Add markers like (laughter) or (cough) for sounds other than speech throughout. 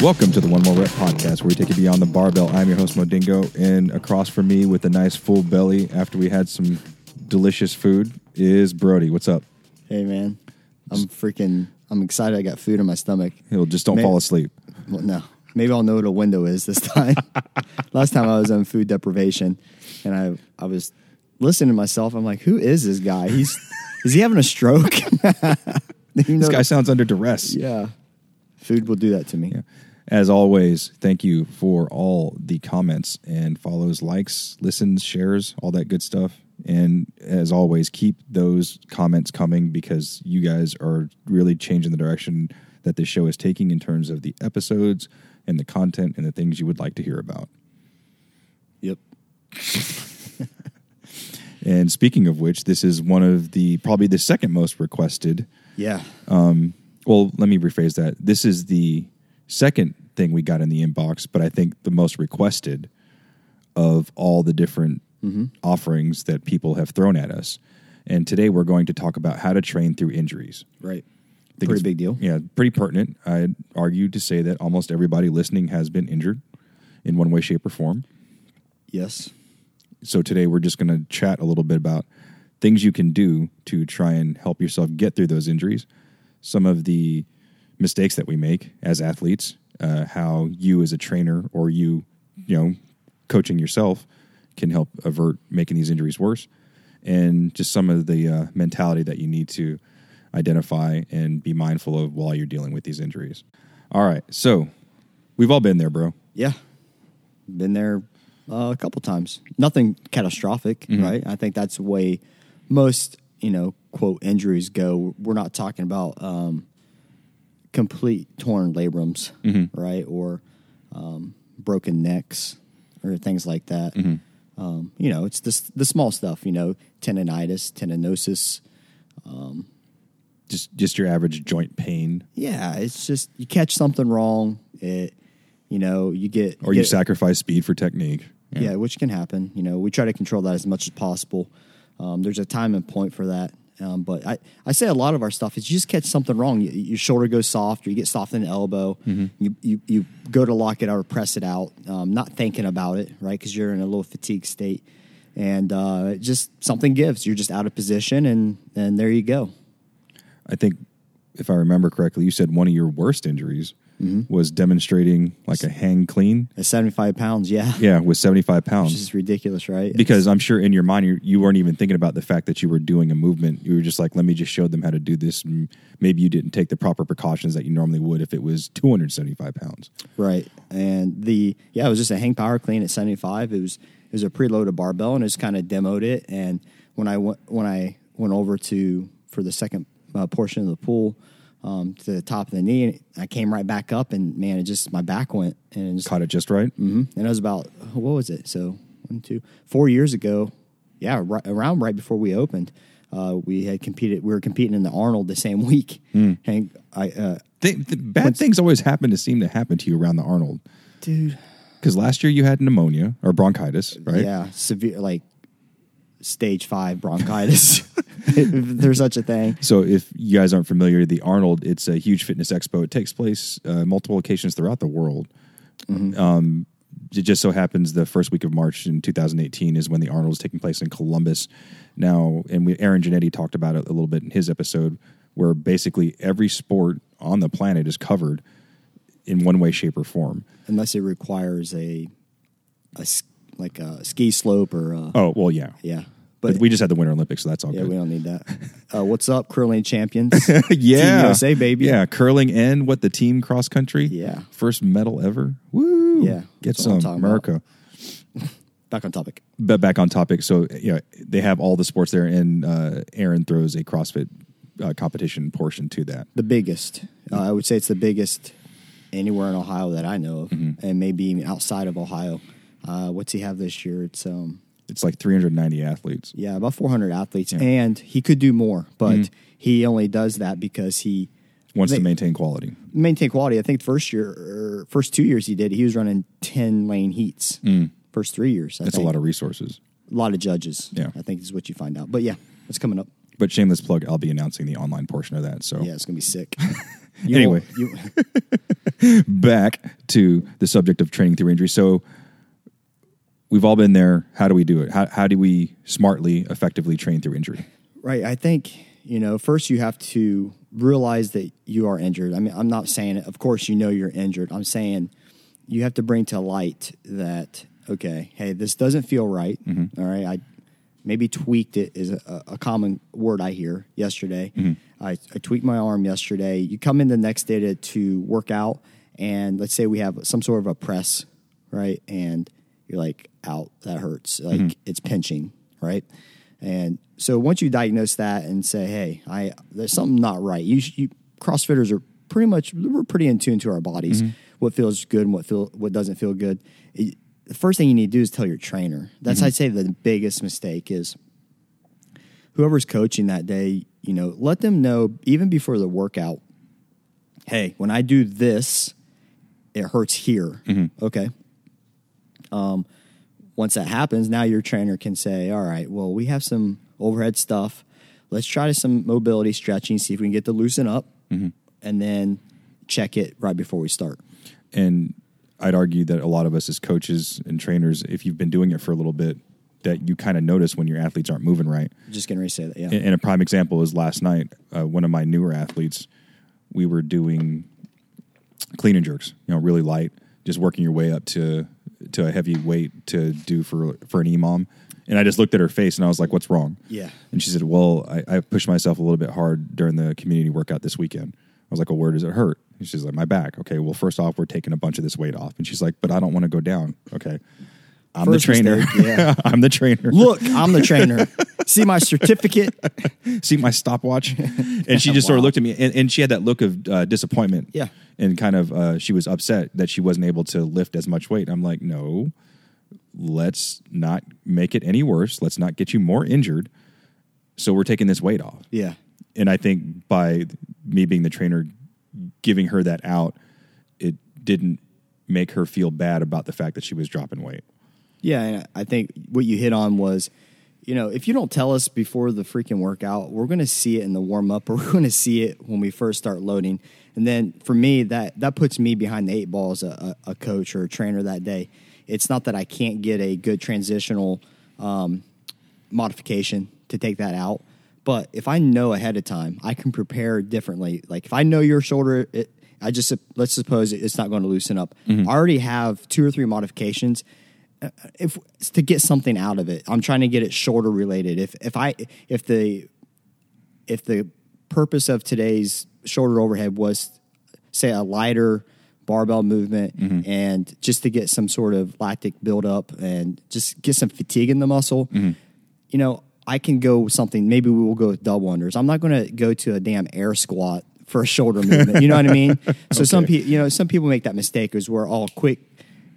Welcome to the One More Rep podcast, where we take you beyond the barbell. I'm your host, Modingo, and across from me with a nice full belly after we had some delicious food is Brody. What's up? Hey man, I'm freaking. I'm excited. I got food in my stomach. He'll just don't fall asleep. Well, no, maybe I'll know what a window is this time. (laughs) Last time I was on food deprivation, and I I was listening to myself. I'm like, who is this guy? He's (laughs) is he having a stroke? (laughs) You know- This guy sounds under duress. yeah, food will do that to me. As always, thank you for all the comments and follows, likes, listens, shares, all that good stuff. And as always, keep those comments coming because you guys are really changing the direction that this show is taking in terms of the episodes and the content and the things you would like to hear about. Yep. (laughs) And speaking of which, this is one of the probably the second most requested. Yeah. Um, well, let me rephrase that. This is the second thing we got in the inbox, but I think the most requested of all the different mm-hmm. offerings that people have thrown at us. And today we're going to talk about how to train through injuries. right. Pretty big deal. Yeah, pretty pertinent. I'd argue to say that almost everybody listening has been injured in one way, shape, or form. Yes. So today we're just going to chat a little bit about things you can do to try and help yourself get through those injuries, some of the mistakes that we make as athletes, uh, how you as a trainer or you, you know, coaching yourself can help avert making these injuries worse, and just some of the uh, mentality that you need to identify and be mindful of while you're dealing with these injuries. All right, so we've all been there, bro. Yeah. Been there uh, a couple times. Nothing catastrophic, right? I think that's the way most, you know, quote injuries go. We're not talking about um, complete torn labrums, right? Or um, broken necks or things like that. Um, you know, it's the, the small stuff, you know, tendonitis, tendinosis. Just just your average joint pain, Yeah, it's just you catch something wrong. It, you know, you get or you get- sacrifice speed for technique. Yeah. which can happen. You know, we try to control that as much as possible. Um, there's a time and point for that. Um, but I, I say a lot of our stuff is you just catch something wrong. You, your shoulder goes soft, or you get soft in the elbow. You, you you go to lock it out or press it out, um, not thinking about it, right? Because you're in a little fatigue state, and uh, just something gives. You're just out of position, and and there you go. I think, if I remember correctly, you said one of your worst injuries mm-hmm. was demonstrating like a hang clean. At 75 pounds, yeah, Yeah, with 75 which pounds. is ridiculous, right? Because I'm sure in your mind, you, you weren't even thinking about the fact that you were doing a movement. You were just like, let me just show them how to do this. And maybe you didn't take the proper precautions that you normally would if it was 275 pounds. Right. And the yeah, it was just a hang power clean at 75. It was it was a preloaded barbell and just kind of demoed it and when I went when I went over to for the second uh, portion of the pool um, to the top of the knee I came right back up and man it just my back went and it just, Caught it just right. Mhm. and it was about what was it? So one, two, four years ago. Yeah, right, around right before we opened, uh, we had competed. We were competing in the Arnold the same (laughs) week, and I, uh, Th- th- bad things always happen to seem to happen to you around the Arnold. dude, Because last year you had pneumonia or bronchitis, right? Yeah, severe like stage five bronchitis. if (laughs) there's such a thing. So, if you guys aren't familiar, the Arnold, it's a huge fitness expo. It takes place uh, multiple locations throughout the world. Um, it just so happens the first week of March in 2018 is when the Arnold is taking place in Columbus. Now, and we, Aaron Janetti talked about it a little bit in his episode, where basically every sport on the planet is covered in one way, shape, or form. Unless it requires a, a like a ski slope or a, Oh, well, yeah. yeah. But we just had the Winter Olympics, so that's all yeah, good. we don't need that. (laughs) Uh, what's up, curling champions? (laughs) yeah, Team USA, baby. Yeah, curling and what the team cross country. Yeah. first medal ever. Woo! Yeah, get that's what I'm some. America. (laughs) Back on topic. But back on topic. So yeah, they have all the sports there, and uh, Aaron throws a CrossFit uh, competition portion to that. The biggest, uh, I would say, it's the biggest anywhere in Ohio that I know of, Mm-hmm. and maybe even outside of Ohio. Uh, what's he have this year? It's um, It's like 390 athletes. Yeah, about 400 athletes, Yeah. Mm-hmm. and he could do more, but he only does that because he Wants They- to maintain quality. maintain quality. I think first year or first two years he did, he was running ten lane heats. First three years, I Mm. That's a lot of resources. a lot of judges. Yeah. I think is what you find out. But yeah, it's coming up. But shameless plug, I'll be announcing the online portion of that. So Yeah, it's gonna be sick. (laughs) Anyway. you, (laughs) (laughs) back to the subject of training through injury. So we've all been there. How do we do it? How, how do we smartly, effectively train through injury? right. I think you know first you have to realize that you are injured. I mean, I'm not saying, of course, you know you're injured. I'm saying you have to bring to light that okay, hey, this doesn't feel right. Mm-hmm. All right, I maybe tweaked it is a, a common word I hear yesterday. Mm-hmm. I, I tweaked my arm yesterday. You come in the next day to, to work out, and let's say we have some sort of a press, right? And you're like, out, that hurts. Like mm-hmm. it's pinching, right? And so once you diagnose that and say, hey, I there's something not right. You, you CrossFitters are pretty much we're pretty in tune to our bodies. Mm-hmm. What feels good and what feel what doesn't feel good. It- the first thing you need to do is tell your trainer. That's mm-hmm. I'd say the biggest mistake is whoever's coaching that day, you know, let them know even before the workout, hey, when I do this, it hurts here. Okay. Um, once that happens, now your trainer can say, all right, well, we have some overhead stuff. Let's try some mobility stretching, see if we can get to loosen up, and then check it right before we start. And I'd argue that a lot of us as coaches and trainers, if you've been doing it for a little bit, that you kind of notice when your athletes aren't moving right. Just to say that, yeah. And and a prime example is last night, uh, one of my newer athletes, we were doing clean and jerks, you know, really light, just working your way up to to a heavy weight to do for for an EMOM. And I just looked at her face and I was like, "What's wrong?" Yeah. And she said, "Well, I, I pushed myself a little bit hard during the community workout this weekend." I was like, "Well, where does it hurt?" And she's like, "My back." Okay, well, first off, we're taking a bunch of this weight off, and she's like, "But I don't want to go down." Okay, I'm First the trainer. mistake, yeah. (laughs) I'm the trainer. Look, I'm the trainer. (laughs) See my certificate? see my stopwatch and she just sort of looked at me and, and she had that look of uh, disappointment Yeah. and kind of uh, she was upset that she wasn't able to lift as much weight i'm like no let's not make it any worse let's not get you more injured so we're taking this weight off Yeah. and i think by me being the trainer giving her that out it didn't make her feel bad about the fact that she was dropping weight Yeah, and I think what you hit on was, you know, if you don't tell us before the freaking workout, we're going to see it in the warm up, (laughs) or we're going to see it when we first start loading. And then for me, that that puts me behind the eight ball as a, a, coach or a trainer that day. It's not that I can't get a good transitional um, modification to take that out, but if I know ahead of time, I can prepare differently. Like if I know your shoulder, it, I just let's suppose it's not going to loosen up. I already have two or three modifications Uh, if to get something out of it. I'm trying to get it shoulder related. If if I if the if the purpose of today's shoulder overhead was say a lighter barbell movement mm-hmm. and just to get some sort of lactic buildup and just get some fatigue in the muscle, mm-hmm. you know, I can go with something. Maybe we will go with double unders. I'm not going to go to a damn air squat for a shoulder movement. You know what I mean? (laughs) So some people, you know, some people make that mistake is we're all quick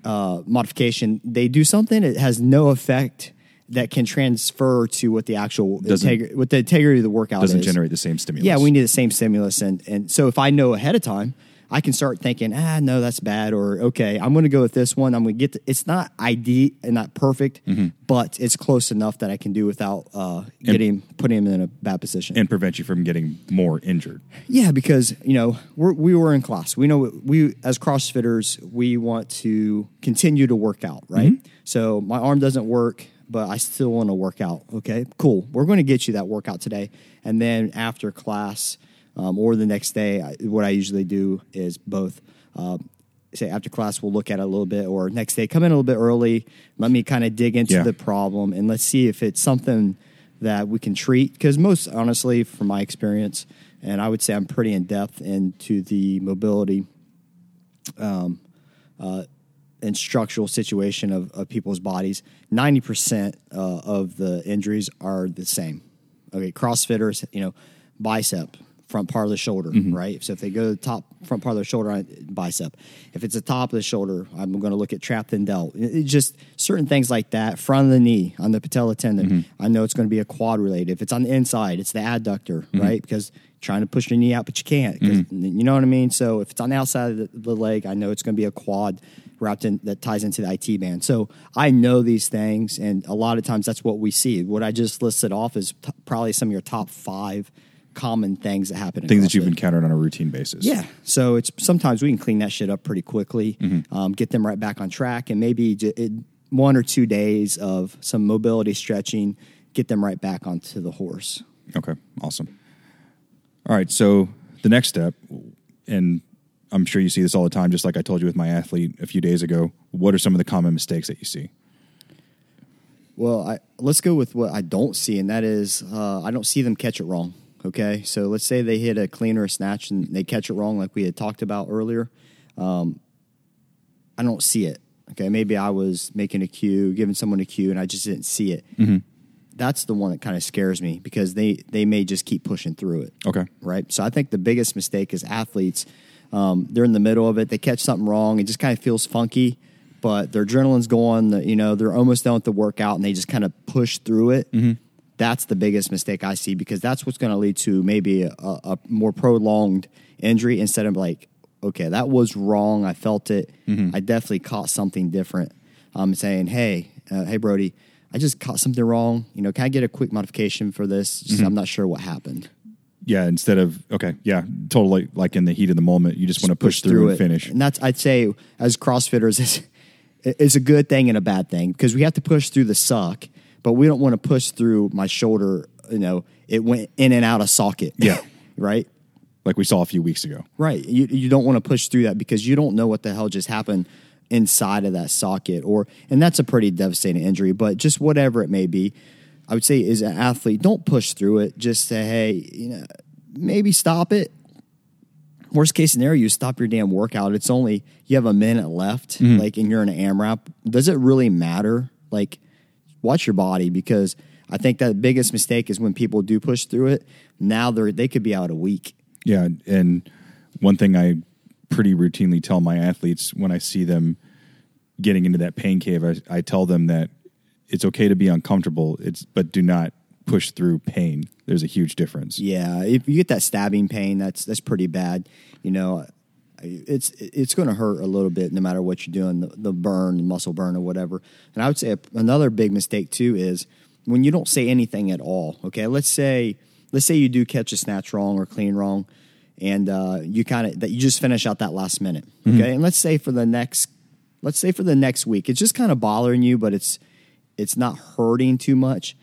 uh, modification they do something it has no effect that can transfer to what the actual Doesn't- what the integrity of the workout doesn't is. generate the same stimulus Yeah, we need the same stimulus, and and so if I know ahead of time, I can start thinking, ah, no, that's bad, or okay, I'm going to go with this one. I'm going to get. It's not ID and not perfect, Mm-hmm. but it's close enough that I can do without uh, getting putting him in a bad position. and prevent you from getting more injured Yeah, because you know we're, we were in class. We know we as CrossFitters we want to continue to work out, right? So my arm doesn't work, but I still want to work out. Okay, cool. We're going to get you that workout today, and then after class um, or the next day, I, what I usually do is both. Um, Say after class, we'll look at it a little bit, or next day, come in a little bit early. Let me kind of dig into Yeah. the problem, and let's see if it's something that we can treat. Because most honestly, from my experience, and I would say I'm pretty in depth into the mobility um, uh, and structural situation of, of people's bodies. Ninety percent uh, of the injuries are the same. Okay, CrossFitters, you know, bicep front part of the shoulder, mm-hmm. right? So if they go to the top front part of the shoulder uh, bicep, if it's the top of the shoulder, I'm going to look at trapped and delt. It, just certain things like that. Front of the knee on the patella tendon, mm-hmm. I know it's going to be a quad related. If it's on the inside, it's the adductor, mm-hmm. right? Because trying to push your knee out, but you can't. 'cause- You know what I mean? So if it's on the outside of the, the leg, I know it's going to be a quad wrapped in that ties into the IT band. So I know these things, and a lot of times that's what we see. What I just listed off is t- probably some of your top five common things that happen. in Things that you've encountered on a routine basis. Yeah. So it's sometimes we can clean that shit up pretty quickly, Mm-hmm. um, get them right back on track, and maybe j- it, one or two days of some mobility stretching, get them right back onto the horse. Okay, awesome. All right, so the next step, and I'm sure you see this all the time, just like I told you with my athlete a few days ago. What are some of the common mistakes that you see? Well, I, let's go with what I don't see, and that is uh, I don't see them catch it wrong. Okay, so let's say they hit a clean or a snatch and they catch it wrong, like we had talked about earlier. Um, I don't see it. Okay, maybe I was making a cue, giving someone a cue, and I just didn't see it. That's the one that kind of scares me because they they may just keep pushing through it Okay. right? So I think the biggest mistake is athletes. Um, they're in the middle of it. They catch something wrong. It just kind of feels funky, but their adrenaline's going. You know, they're almost done with the workout, and they just kind of push through it. That's the biggest mistake I see because that's what's going to lead to maybe a, a more prolonged injury instead of like, okay, that was wrong. I felt it. I definitely caught something different. I'm saying, hey, uh, hey, Brody. I just caught something wrong. You know, can I get a quick modification for this? Just, I'm not sure what happened. Yeah, instead of okay, yeah, totally like in the heat of the moment, you just want to push, through, and it. finish. And that's I'd say as CrossFitters is is a good thing and a bad thing because we have to push through the suck, but we don't want to push through my shoulder. You know, it went in and out of socket. Yeah. (laughs) right. Like we saw a few weeks ago. Right. You you don't want to push through that because you don't know what the hell just happened inside of that socket or and that's a pretty devastating injury, but just whatever it may be, I would say as an athlete, don't push through it. Just say, hey, you know, maybe stop it. Worst case scenario, you stop your damn workout. It's only you have a minute left, mm-hmm. like and you're in an AMRAP. Does it really matter? Like watch your body because I think that the biggest mistake is when people do push through it. Now they're they could be out a week. Yeah, and one thing I pretty routinely tell my athletes when I see them getting into that pain cave, I, I tell them that it's okay to be uncomfortable. It's but do not push through pain. There's a huge difference. Yeah, if you get that stabbing pain, that's that's pretty bad. You know, it's it's going to hurt a little bit no matter what you're doing, the, the burn, the muscle burn, or whatever. And I would say another big mistake too is when you don't say anything at all. Okay, let's say let's say you do catch a snatch wrong or clean wrong, and uh, you kind of that you just finish out that last minute. Okay, and let's say for the next let's say for the next week, it's just kind of bothering you, but it's it's not hurting too much.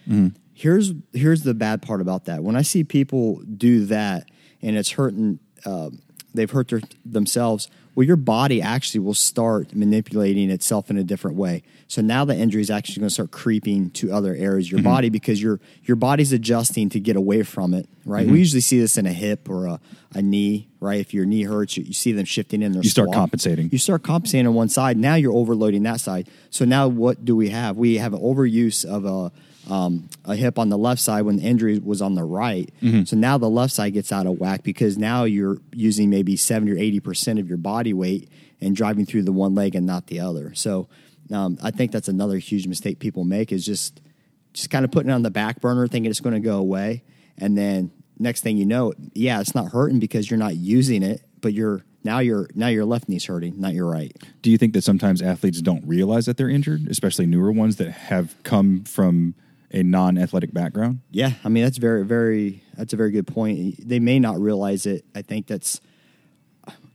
Here's here's the bad part about that. When I see people do that and it's hurting, uh, they've hurt their, themselves. Well, your body actually will start manipulating itself in a different way. So now the injury is actually going to start creeping to other areas of your mm-hmm. body because your your body's adjusting to get away from it. Right. We mm-hmm. usually see this in a hip or a, a knee. Right. If your knee hurts, you, you see them shifting in their. You start compensating. You start compensating on one side. Now you're overloading that side. So now what do we have? We have an overuse of a um, a hip on the left side when the injury was on the right. So now the left side gets out of whack because now you're using maybe seventy or eighty percent of your body weight and driving through the one leg and not the other. So um, I think that's another huge mistake people make is just just kind of putting it on the back burner, thinking it's going to go away, and then next thing you know, yeah, it's not hurting because you're not using it, but you're now your now your left knee's hurting, not your right. Do you think that sometimes athletes don't realize that they're injured, especially newer ones that have come from a non-athletic background? Yeah, I mean that's very very that's a very good point. They may not realize it. I think that's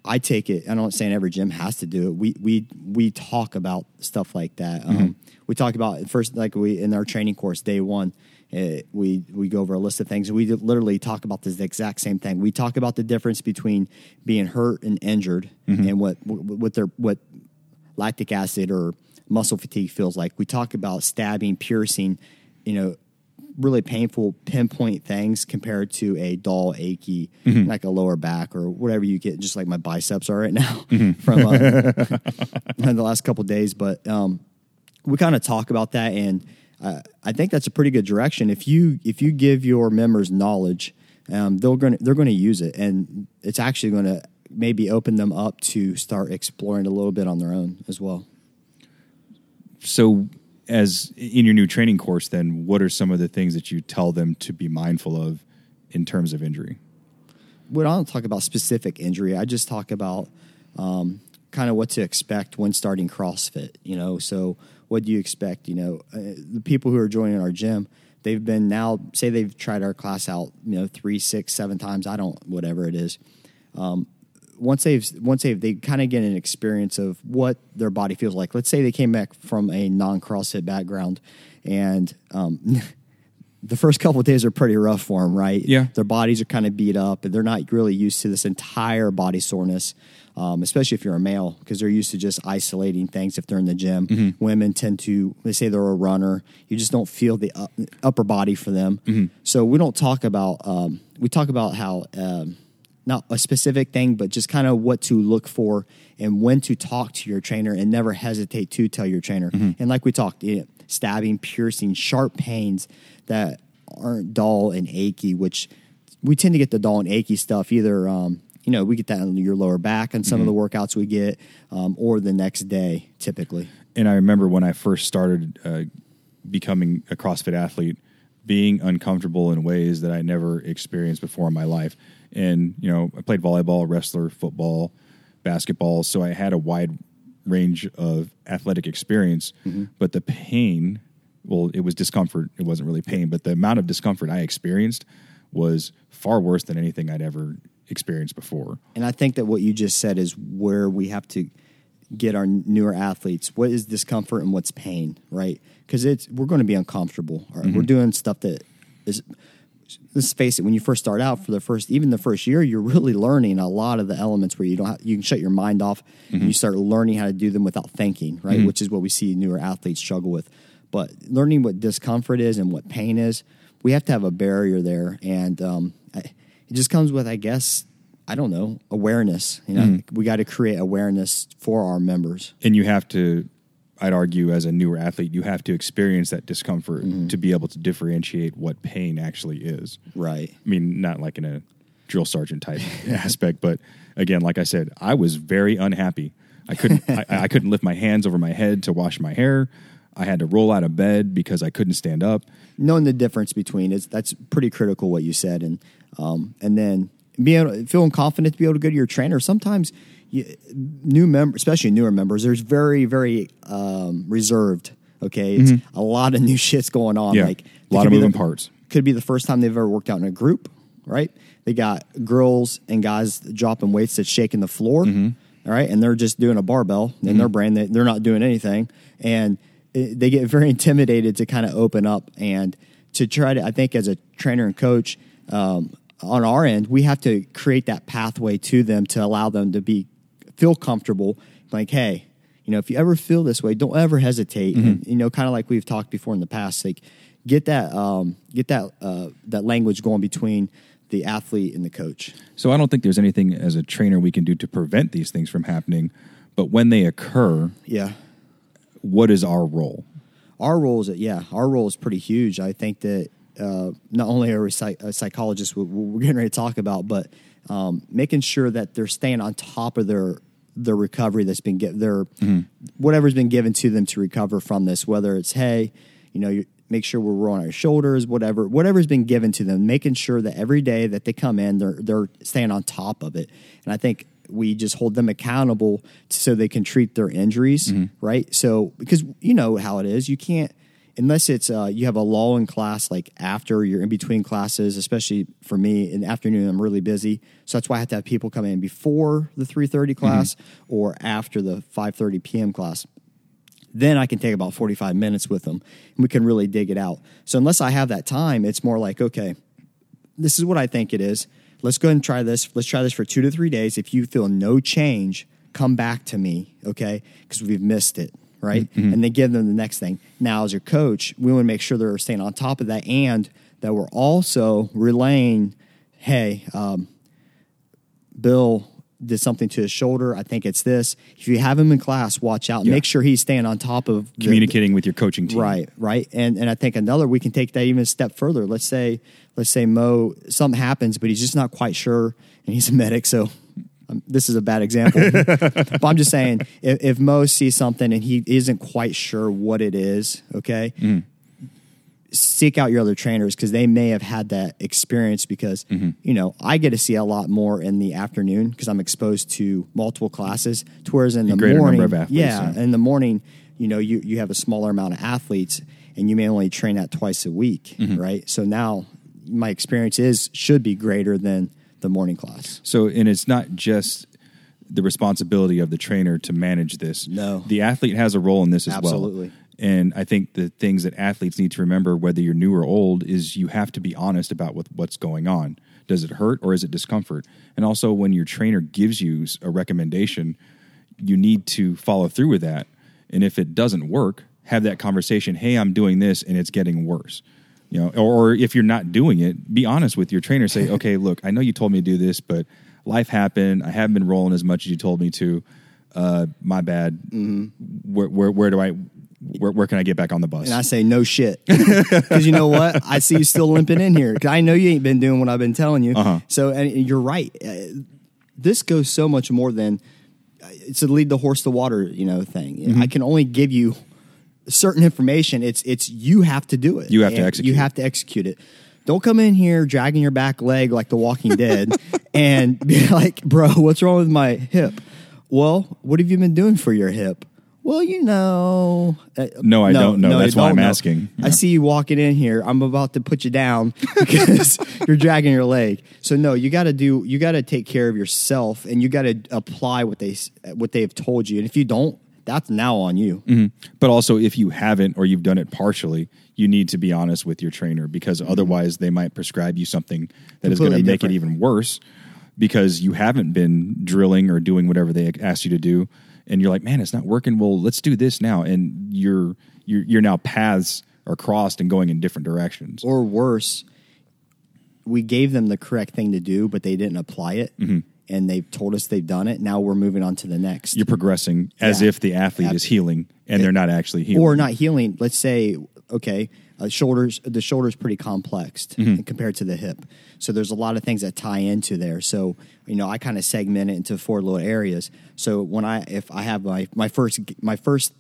I take it. I'm not saying every gym has to do it. We we we talk about stuff like that. Um, we talk about first like we in our training course day one. Uh, we we go over a list of things. We literally talk about this exact same thing. We talk about the difference between being hurt and injured, and what what their what lactic acid or muscle fatigue feels like. We talk about stabbing, piercing, you know, really painful pinpoint things compared to a dull, achy, like a lower back or whatever you get, just like my biceps are right now (laughs) from uh, (laughs) (laughs) the last couple days. But um, we kind of talk about that, and uh, I think that's a pretty good direction. If you if you give your members knowledge um, they're going to they're going to use it, and it's actually going to maybe open them up to start exploring a little bit on their own as well. So, as in your new training course, then what are some of the things that you tell them to be mindful of in terms of injury? We don't talk about specific injury. I just talk about um, kind of what to expect when starting CrossFit. You know, so what do you expect? You know, uh, the people who are joining our gym, they've been now say they've tried our class out, you know, three, six, seven times. I don't, whatever it is. Um, once they've once they've they kind of get an experience of what their body feels like. Let's say they came back from a non CrossFit background, and um, (laughs) the first couple of days are pretty rough for them, right? Yeah. their bodies are kind of beat up, and they're not really used to this entire body soreness. Um, especially if you're a male, because they're used to just isolating things if they're in the gym. Women tend to, they say they're a runner, you just don't feel the up, upper body for them. So we don't talk about, um, we talk about how, um, not a specific thing, but just kind of what to look for and when to talk to your trainer and never hesitate to tell your trainer. And like we talked, know, stabbing, piercing, sharp pains that aren't dull and achy, which we tend to get the dull and achy stuff either. Um, you know, we get that on your lower back on some of the workouts we get, um, or the next day typically. And I remember when I first started uh, becoming a CrossFit athlete, being uncomfortable in ways that I never experienced before in my life. And, you know, I played volleyball, wrestler, football, basketball. So I had a wide range of athletic experience. But the pain, well, it was discomfort. It wasn't really pain, but the amount of discomfort I experienced was far worse than anything I'd ever experienced before. And I think that what you just said is where we have to get our newer athletes. What is discomfort and what's pain, right? Because it's we're going to be uncomfortable. Or We're mm-hmm. doing stuff that is. Let's face it. When you first start out, for the first even the first year, you're really learning a lot of the elements where you don't have, you can shut your mind off and you start learning how to do them without thinking, right? Mm-hmm. Which is what we see newer athletes struggle with. But learning what discomfort is and what pain is, we have to have a barrier there, and um, I, it just comes with, I guess, I don't know, awareness. You know, hmm. we got to create awareness for our members. and you have to i'd argue as a newer athlete you have to experience that discomfort mm-hmm. to be able to differentiate what pain actually is Right. i mean not like in a drill sergeant type (laughs) aspect but again like i said i was very unhappy i couldn't (laughs) I, I couldn't lift my hands over my head to wash my hair i had to roll out of bed because i couldn't stand up Knowing the difference between is that's pretty critical what you said, and um, and then being able, feeling confident to be able to go to your trainer. Sometimes you, new members, especially newer members, there's very very um, reserved. Okay, it's a lot of new (laughs) shit's going on. Mm-hmm. Yeah. Like A lot of moving the- parts. Could be the first time they've ever worked out in a group, right? They got girls and guys dropping weights that's shaking the floor, Mm-hmm. all right, and they're just doing a barbell in their brain. They, they're not doing anything, and they get very (laughs) intimidated to kind of open up and to try to. I think as a trainer and coach, um, on our end, we have to create that pathway to them to allow them to be feel comfortable. Like, hey, you know, if you ever feel this way, don't ever hesitate. And, you know, kind of like we've talked before in the past, like get that um, get that uh, that language going between the athlete and the coach. so i don't think there's anything as a trainer we can do to prevent these things from happening but when they occur Yeah, what is our role our role is yeah, our role is pretty huge. I think that uh, not only are we psych- a psychologist, what we're getting ready to talk about, but um, making sure that they're staying on top of their their recovery that's been get their whatever's been given to them to recover from this. Whether it's hey, you know, you make sure we're on our shoulders, whatever whatever's been given to them, making sure that every day that they come in, they're they're staying on top of it. And I think we just hold them accountable so they can treat their injuries, right? So because you know how it is, you can't unless it's uh, you have a lull in class like after you're in between classes. Especially for me, in the afternoon I'm really busy, so that's why I have to have people come in before the three thirty class or after the five thirty p.m. class then I can take about 45 minutes with them and we can really dig it out. So unless I have that time, it's more like, okay, this is what I think it is. Let's go ahead and try this. Let's try this for two to three days. If you feel no change, come back to me, okay? Because we've missed it, right? And then give them the next thing. Now, as your coach, we want to make sure they're staying on top of that and that we're also relaying, hey, um, Bill, did something to his shoulder. I think it's this. If you have him in class, watch out. Yeah. Make sure he's staying on top of the- Communicating with your coaching team. Right, right, and and I think another we can take that even a step further. Let's say let's say Mo something happens, but he's just not quite sure, and he's a medic, so. Um, this is a bad example, (laughs) but I'm just saying if, if Mo sees something and he isn't quite sure what it is, okay, seek out your other trainers because they may have had that experience because Mm-hmm. you know I get to see a lot more in the afternoon because I'm exposed to multiple classes. To whereas in the morning, athletes, yeah, yeah. in the morning, you know you you have a smaller amount of athletes and you may only train that twice a week, Mm-hmm. right? So now my experience is should be greater than the morning class. So, and it's not just the responsibility of the trainer to manage this. No. The athlete has a role in this as well. Absolutely. well. And I think the things that athletes need to remember, whether you're new or old, is you have to be honest about what, what's going on. Does it hurt or is it discomfort? And also, when your trainer gives you a recommendation, you need to follow through with that. And if it doesn't work, have that conversation. Hey, I'm doing this and it's getting worse. You know, or, or if you're not doing it, be honest with your trainer. Say, (laughs) okay, look, I know you told me to do this, but life happened. I haven't been rolling as much as you told me to. Uh, my bad. Where, where, where do I? Where, where can I get back on the bus? And I say no shit (laughs) because you know what? I see you still limping in here 'Cause I know you ain't been doing what I've been telling you. Uh-huh. So and you're right. Uh, this goes so much more than uh, it's a lead the horse to water, you know, thing. Mm-hmm. I can only give you certain information. It's it's you have to do it. You have to execute. You have to execute it. Don't come in here dragging your back leg like The Walking Dead (laughs) and be like, "Bro, what's wrong with my hip?" Well, what have you been doing for your hip? Well, you know. uh, No, I don't know. you That's why I'm know. asking. I see you walking in here. I'm about to put you down (laughs) because you're dragging your leg. So no, you got to do. You got to take care of yourself, and you got to apply what they what they have told you. And if you don't, that's now on you. But also, if you haven't or you've done it partially, you need to be honest with your trainer because otherwise they might prescribe you something that is going to Mm-hmm. Make different. it even worse because you haven't been drilling or doing whatever they asked you to do, and you're like, man, it's not working. Well, let's do this now, and you're you're, you're now paths are crossed and going in different directions. Or worse, we gave them the correct thing to do, but they didn't apply it, mm-hmm. and they've told us they've done it. Now we're moving on to the next. You're progressing as Yeah. if the athlete Ab- is healing, and they're not actually healing. or not healing. Let's say, okay, uh, shoulders. The shoulder's pretty complex compared to the hip, so there's a lot of things that tie into there. So you know, I kind of segment it into four little areas. So when I, if I have my my first my first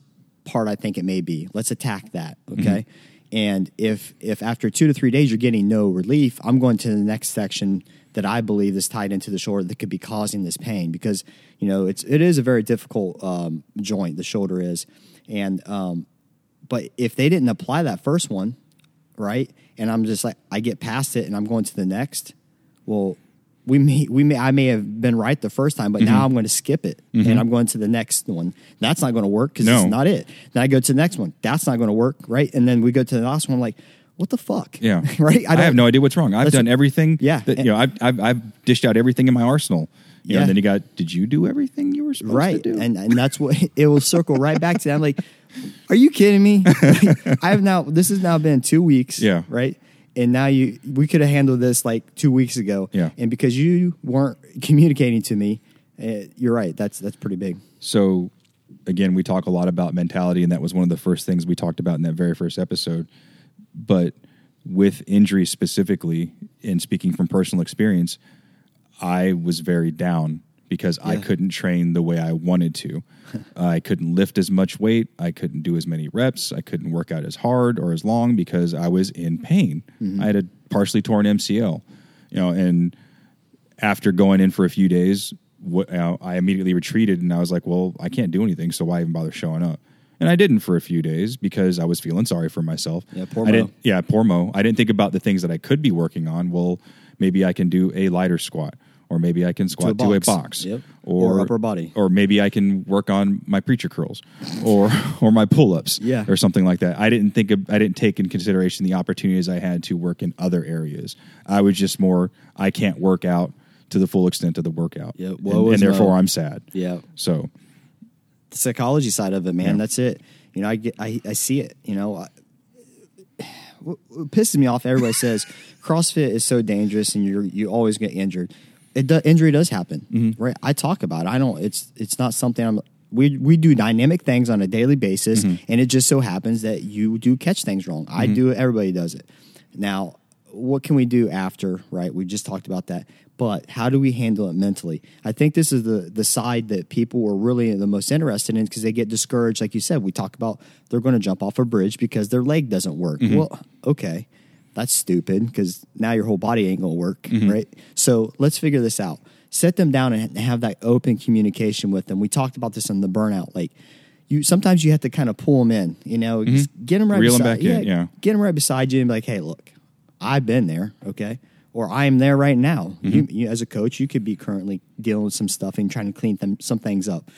part, I think it may be. Let's attack that. Okay. And if if after two to three days you're getting no relief, I'm going to the next section that I believe is tied into the shoulder that could be causing this pain because you know it's it is a very difficult um, joint. The shoulder is, and um, but if they didn't apply that first one, right, and I'm just like I get past it and I'm going to the next, well, we may we may I may have been right the first time, but Mm-hmm. now I'm going to skip it and I'm going to the next one. That's not going to work because No. it's not it. Then I go to the next one. That's not going to work, right? And then we go to the last one. Like, what the fuck? Yeah, (laughs) right. I, don't- have no idea what's wrong. I've done everything. Yeah. that, you know, I've, I've I've dished out everything in my arsenal. You know, Yeah. then you got. Did you do everything you were supposed right to do? and and that's what (laughs) it will circle right back to that. I'm like are you kidding me (laughs) (laughs) i have now this has now been two weeks Yeah. right and now you we could have handled this like two weeks ago Yeah. and because you weren't communicating to me uh, you're right that's that's pretty big So, again, we talk a lot about mentality, and that was one of the first things we talked about in that very first episode. But with injury specifically, and speaking from personal experience, I was very down because I couldn't train the way I wanted to. (laughs) I couldn't lift as much weight. I couldn't do as many reps. I couldn't work out as hard or as long because I was in pain. Mm-hmm. I had a partially torn MCL, you know, and after going in for a few days, what, you know, I immediately retreated and I was like, well, I can't do anything, so why even bother showing up? And I didn't for a few days because I was feeling sorry for myself. Yeah, poor I Mo. didn't, yeah, poor Mo. I didn't think about the things that I could be working on. Well, maybe I can do a lighter squat, or maybe I can squat to a box, box. Yep. Or upper body. or maybe I can work on my preacher curls, or (laughs) or my pull ups, Yeah. or something like that. I didn't think of, I didn't take in consideration the opportunities I had to work in other areas. I was just more I can't work out to the full extent of the workout, Yeah, and, and therefore Mo. I'm sad. yeah So the psychology side of it man Yeah. that's it you know i get i, I see it you know I, (sighs) what pisses me off everybody says (laughs) crossfit is so dangerous and you're you always get injured it do, injury does happen, Mm-hmm. right? I talk about it. I don't. It's it's not something I'm. We we do dynamic things on a daily basis, Mm-hmm. and it just so happens that you do catch things wrong. I do it. Everybody does it. Now, what can we do after? Right? We just talked about that. But how do we handle it mentally? I think this is the the side that people are really the most interested in because they get discouraged. Like you said, we talk about they're going to jump off a bridge because their leg doesn't work. Well, okay, that's stupid because now your whole body ain't to work, mm-hmm. right? So let's figure this out. Set them down and have that open communication with them. We talked about this in the burnout. Like you, sometimes you have to kind of pull them in. You know, mm-hmm. just get them right Reel beside. back in, yeah. get them right beside you and be like, "Hey, look, I've been there, okay." Or I am there right now. You, mm-hmm. you, as a coach, you could be currently dealing with some stuff and trying to clean them, some things up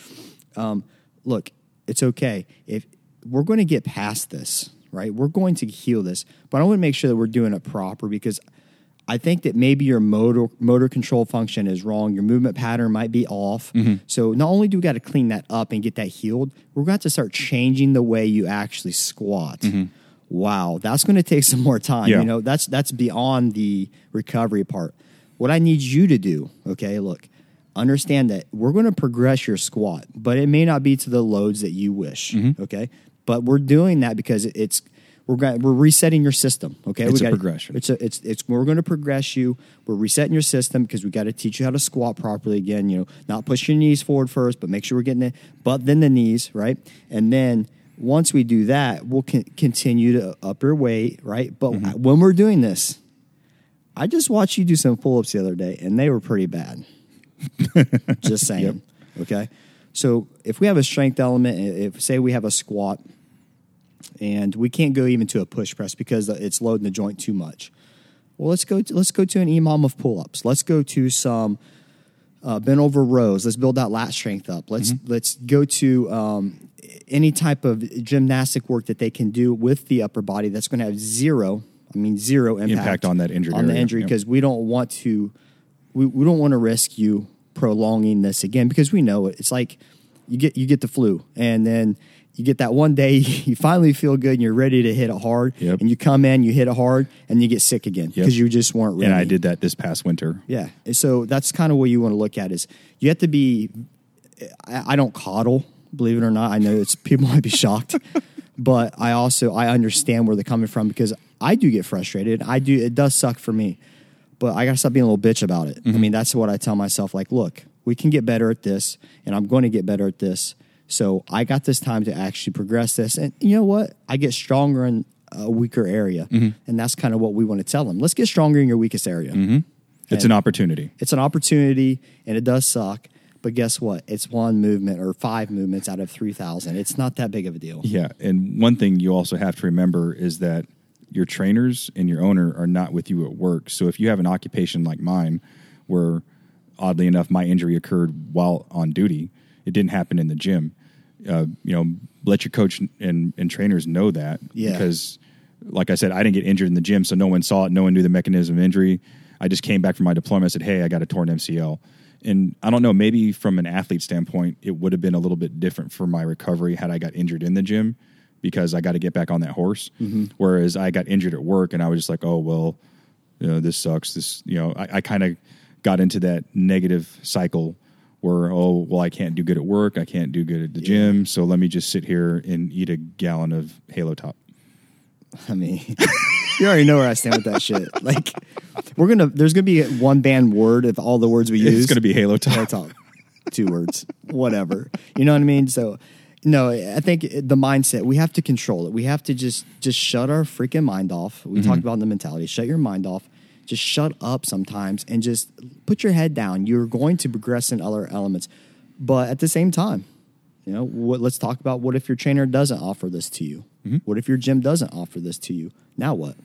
um, look, it's okay. If we're going to get past this, right? We're going to heal this, but I want to make sure that we're doing it proper because I think that maybe your motor motor control function is wrong. Your movement pattern might be off. Mm-hmm. So not only do we got to clean that up and get that healed, we're going to to start changing the way you actually squat. Wow, that's going to take some more time. Mm-hmm. Yeah. You know, that's that's beyond the recovery part. What I need you to do, okay? Look, understand that we're going to progress your squat, but it may not be to the loads that you wish. Mm-hmm. Okay, but we're doing that because it's we're going we're resetting your system. Okay, It's we a gotta- progression. It's a, it's it's we're going to progress you. We're resetting your system because we got to teach you how to squat properly again. You know, not push your knees forward first, but make sure we're getting it, but then the knees right, and then. Once we do that, we'll con- continue to up your weight, right? But Mm-hmm. when we're doing this, I just watched you do some pull ups the other day, and they were pretty bad. (laughs) just saying. Okay. So if we have a strength element, if say we have a squat, and we can't go even to a push press because it's loading the joint too much. Well, let's go. To, let's go to an EMOM of pull ups. Let's go to some uh, bent over rows. Let's build that lat strength up. Let's let's go to um, any type of gymnastic work that they can do with the upper body that's going to have zero. I mean zero impact, Impact on that injured on the area, injury yeah. because we don't want to. We, we don't want to risk you prolonging this again because we know it. It's like you get you get the flu and then you get that one day (laughs) you finally feel good and you're ready to hit it hard Yep. and you come in you hit it hard and you get sick again Yep. because you just weren't ready. And I did that this past winter. Yeah. And so that's kind of what you want to look at is you have to be I, I don't coddle, believe it or not. I know it's people (laughs) might be shocked. but I also I understand where they're coming from because I do get frustrated. I do it does suck for me. But I gotta stop being a little bitch about it. I mm-hmm. mean, that's what I tell myself, like, look, we can get better at this, and I'm going to get better at this. So I got this time to actually progress this. And you know what? I get stronger in a weaker area. Mm-hmm. And that's kind of what we want to tell them. Let's get stronger in your weakest area mm-hmm. It's an opportunity. it's an opportunity and it does suck. But guess what? It's one movement or five movements out of 3,000. It's not that big of a deal. Yeah, and one thing you also have to remember is that your trainers and your owner are not with you at work. So if you have an occupation like mine, where oddly enough my injury occurred while on duty, it didn't happen in the gym. Uh, you know, let your coach and, and trainers know that Yeah. because, like I said, I didn't get injured in the gym, so no one saw it. No one knew the mechanism of injury. I just came back from my deployment. I said, "Hey, I got a torn MCL." And I don't know, maybe from an athlete standpoint, it would have been a little bit different for my recovery had I got injured in the gym because I got to get back on that horse. Whereas I got injured at work and I was just like, oh, well, you know, this sucks. This, you know, I, I kind of got into that negative cycle where, oh, well, I can't do good at work. I can't do good at the gym. So let me just sit here and eat a gallon of Halo Top. I mean, (laughs) you already know where I stand with that shit. (laughs) Like, we're going to, there's going to be one banned word of all the words we use. It's going to be Halo Top. That's all. Two words, whatever. You know what I mean? So, no, I think the mindset we have to control it. We have to just just shut our freaking mind off. We mm-hmm. talked about the mentality. Shut your mind off. Just shut up sometimes and just put your head down. You're going to progress in other elements, but at the same time, you know, what, let's talk about what if your trainer doesn't offer this to you? What if your gym doesn't offer this to you? Now what?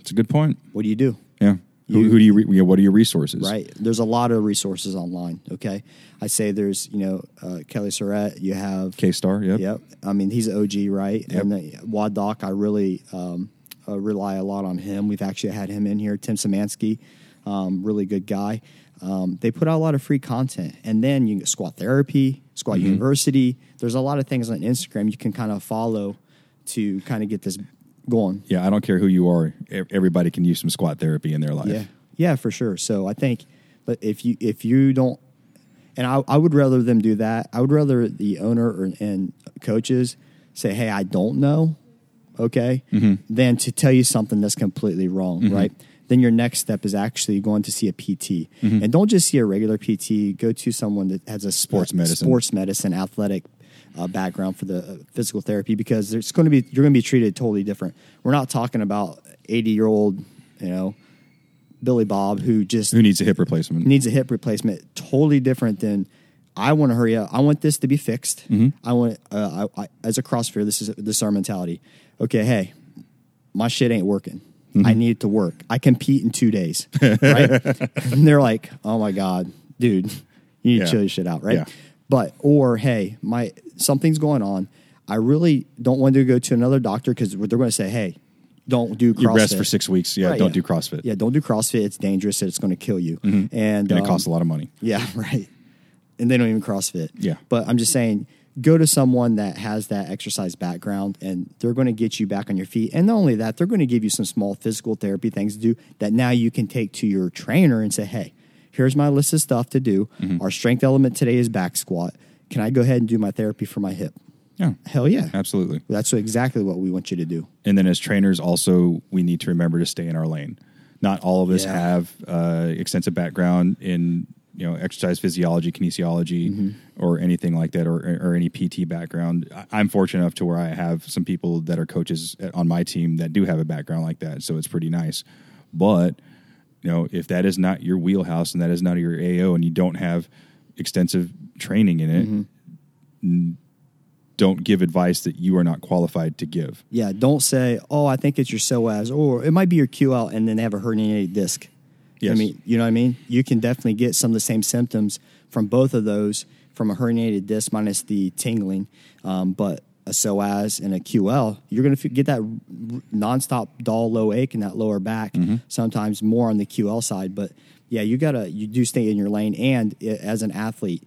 It's a good point. What do you do? Yeah. who, You- who do you, re- you know, what are your resources? Right. There's a lot of resources online. Okay. I say there's, you know, uh, Kelly Starrett, you have. K Star. Yep. Yep. I mean, he's OG, right? Yep. And the, WOD Doc, I really um, uh, rely a lot on him. We've actually had him in here. Tim Samansky, um, really good guy. Um, they put out a lot of free content. And then you can get Squat Therapy, Squat Mm-hmm. University. There's a lot of things on Instagram you can kind of follow to kind of get this going. Yeah. I don't care who you are. Everybody can use some squat therapy in their life. Yeah, yeah, for sure. So I think But if you if you don't, and I, I would rather them do that. I would rather the owner or, and coaches say, "Hey, I don't know," okay, than to tell you something that's completely wrong, right? Then your next step is actually going to see a PT, and don't just see a regular PT. Go to someone that has a Sports medicine. sports medicine, athletic uh, background for the uh, physical therapy because there's going to be you're going to be treated totally different. We're not talking about 80 year old, you know, Billy Bob who just Who needs a hip replacement? needs a hip replacement. Totally different than I want to hurry up. I want this to be fixed. I want uh, I, I, as a CrossFitter. This is this is our mentality. Okay, hey, my shit ain't working. I need it to work. I compete in two days, right? (laughs) and they're like, oh my god, dude, you need Yeah. to chill your shit out, right? Yeah. But or hey, my something's going on. I really don't want to go to another doctor because they're going to say, hey, don't do CrossFit. You rest for six weeks. Yeah, Right, don't yeah. do CrossFit. Yeah, don't do CrossFit. It's dangerous. It's going to kill you. And, And it um, costs a lot of money. Yeah, (laughs) right. And they don't even CrossFit. Yeah. But I'm just saying, go to someone that has that exercise background and they're going to get you back on your feet. And not only that, they're going to give you some small physical therapy things to do that now you can take to your trainer and say, hey, here's my list of stuff to do. Mm-hmm. Our strength element today is back squat. Can I go ahead and do my therapy for my hip? Yeah, Hell yeah. absolutely. That's exactly what we want you to do. And then as trainers, also we need to remember to stay in our lane. Not all of us Yeah. have uh, extensive background in you know exercise physiology, kinesiology, Mm-hmm. or anything like that, or or any PT background. I'm fortunate enough to where I have some people that are coaches on my team that do have a background like that, so it's pretty nice. But you know, if that is not your wheelhouse and that is not your AO, and you don't have extensive training in it, Mm-hmm. n- don't give advice that you are not qualified to give. Yeah, don't say, "Oh, I think it's your psoas," or it might be your QL, and then they have a herniated disc. I mean, you know what I mean. You can definitely get some of the same symptoms from both of those from a herniated disc minus the tingling, um, but a psoas and a QL, you're going to get that r- nonstop dull low ache in that lower back. Sometimes more on the QL side, but yeah, you gotta you do stay in your lane. And as an athlete,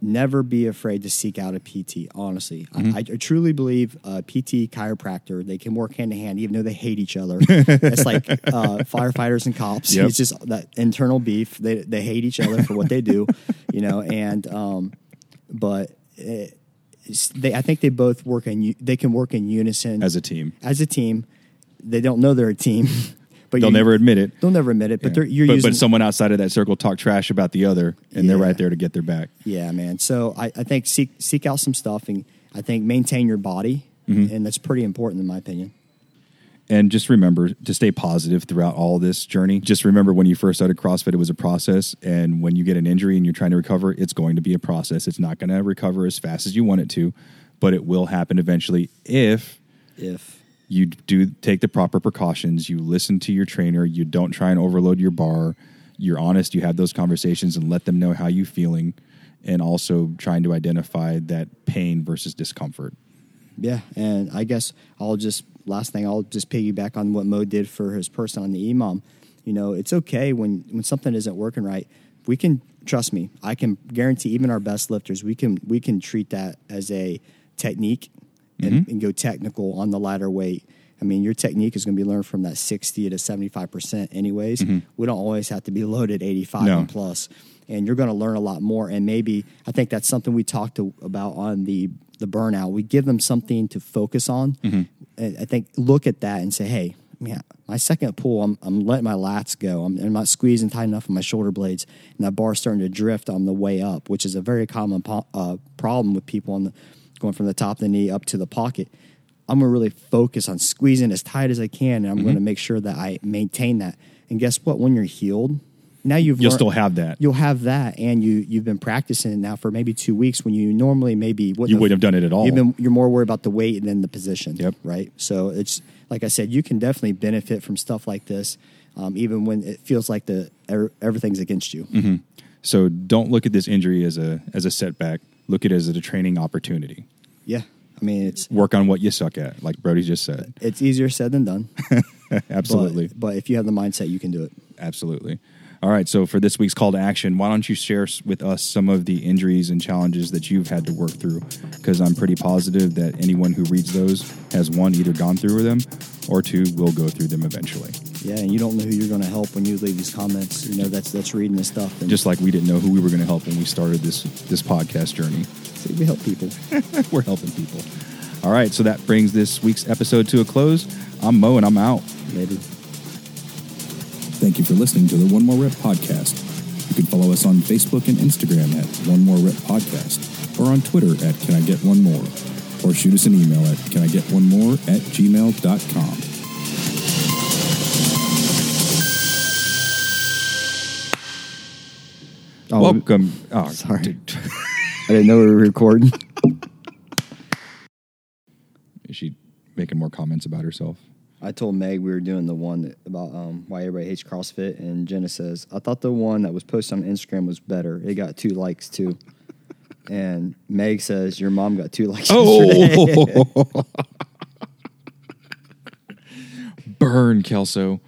never be afraid to seek out a PT. Honestly, I, I truly believe a PT chiropractor they can work hand in hand, even though they hate each other. (laughs) it's like uh, firefighters and cops. Yep. It's just that internal beef. They they hate each other for what they do, (laughs) you know. And um, but it, they, I think they both work in. They can work in unison as a team. as a team. They don't know they're a team, (laughs) but They'll you- never admit it. They'll never admit it. But Yeah. they're you're but, using but someone outside of that circle talk trash about the other, and they're right there to get their back. Yeah, man. So I, I think seek seek out some stuff, and I think maintain your body, Mm-hmm. and that's pretty important in my opinion. And just remember to stay positive throughout all this journey. Just remember when you first started CrossFit, it was a process. And when you get an injury and you're trying to recover, it's going to be a process. It's not going to recover as fast as you want it to, but it will happen eventually if If you do take the proper precautions, you listen to your trainer, you don't try and overload your bar, you're honest, you have those conversations and let them know how you're feeling, and also trying to identify that pain versus discomfort. yeah, and I guess I'll just last thing I'll just piggyback on what Mo did for his person on the EMOM. You know, it's okay when when something isn't working right. We can trust me. I can guarantee even our best lifters, we can we can treat that as a technique and, mm-hmm. and go technical on the lighter weight. I mean, your technique is going to be learned from that 60 to 75% anyways. Mm-hmm. We don't always have to be (laughs) loaded 85 No. and plus. And you're going to learn a lot more. And maybe, I think that's something we talked to, about on the, the burnout. We give them something to focus on. Mm-hmm. And I think look at that and say, hey, yeah, my second pull, I'm, I'm letting my lats go. I'm, I'm not squeezing tight enough on my shoulder blades, and that bar's starting to drift on the way up, which is a very common po- uh, problem with people on the, going from the top of the knee up to the pocket. I'm gonna really focus on squeezing as tight as I can, and I'm Mm-hmm. gonna make sure that I maintain that. And guess what? When you're healed, now you've You'll learned- still have that. You'll have that, and you you've been practicing it now for maybe two weeks when you normally maybe wouldn't You have- wouldn't have done it at all. You've been you're more worried about the weight than the position. Yep. Right. So it's like I said, you can definitely benefit from stuff like this, um, even when it feels like the er, everything's against you. Mm-hmm. So don't look at this injury as a as a setback. Look at it as a training opportunity. Yeah. I mean, it's Work on what you suck at, like Brody just said. it's easier said than done. (laughs) Absolutely. But, if you have the mindset, you can do it. Absolutely. All right. So for this week's call to action, why don't you share with us some of the injuries and challenges that you've had to work through? Because I'm pretty positive that anyone who reads those has one either gone through them or two will go through them eventually. Yeah, and you don't know who you're going to help when you leave these comments. You know that's that's reading this stuff. And Just like we didn't know who we were going to help when we started this this podcast journey. see, we help people. (laughs) we're helping people. All right, so that brings this week's episode to a close. I'm Mo, and I'm out. Maybe. Thank you for listening to the One More Rep podcast. You can follow us on Facebook and Instagram at One More Rep Podcast, or on Twitter at Can I Get One More, or shoot us an email at Can I Get One More at gmail.com. Oh, Welcome. Oh, (laughs) Sorry. dude. (laughs) I didn't know we were recording. (laughs) Is she making more comments about herself? I told Meg we were doing the one that, about um, why everybody hates CrossFit, and Jenna says I thought the one that was posted on Instagram was better. It got two likes too. And Meg says your mom got two likes. Oh, burn, Kelso.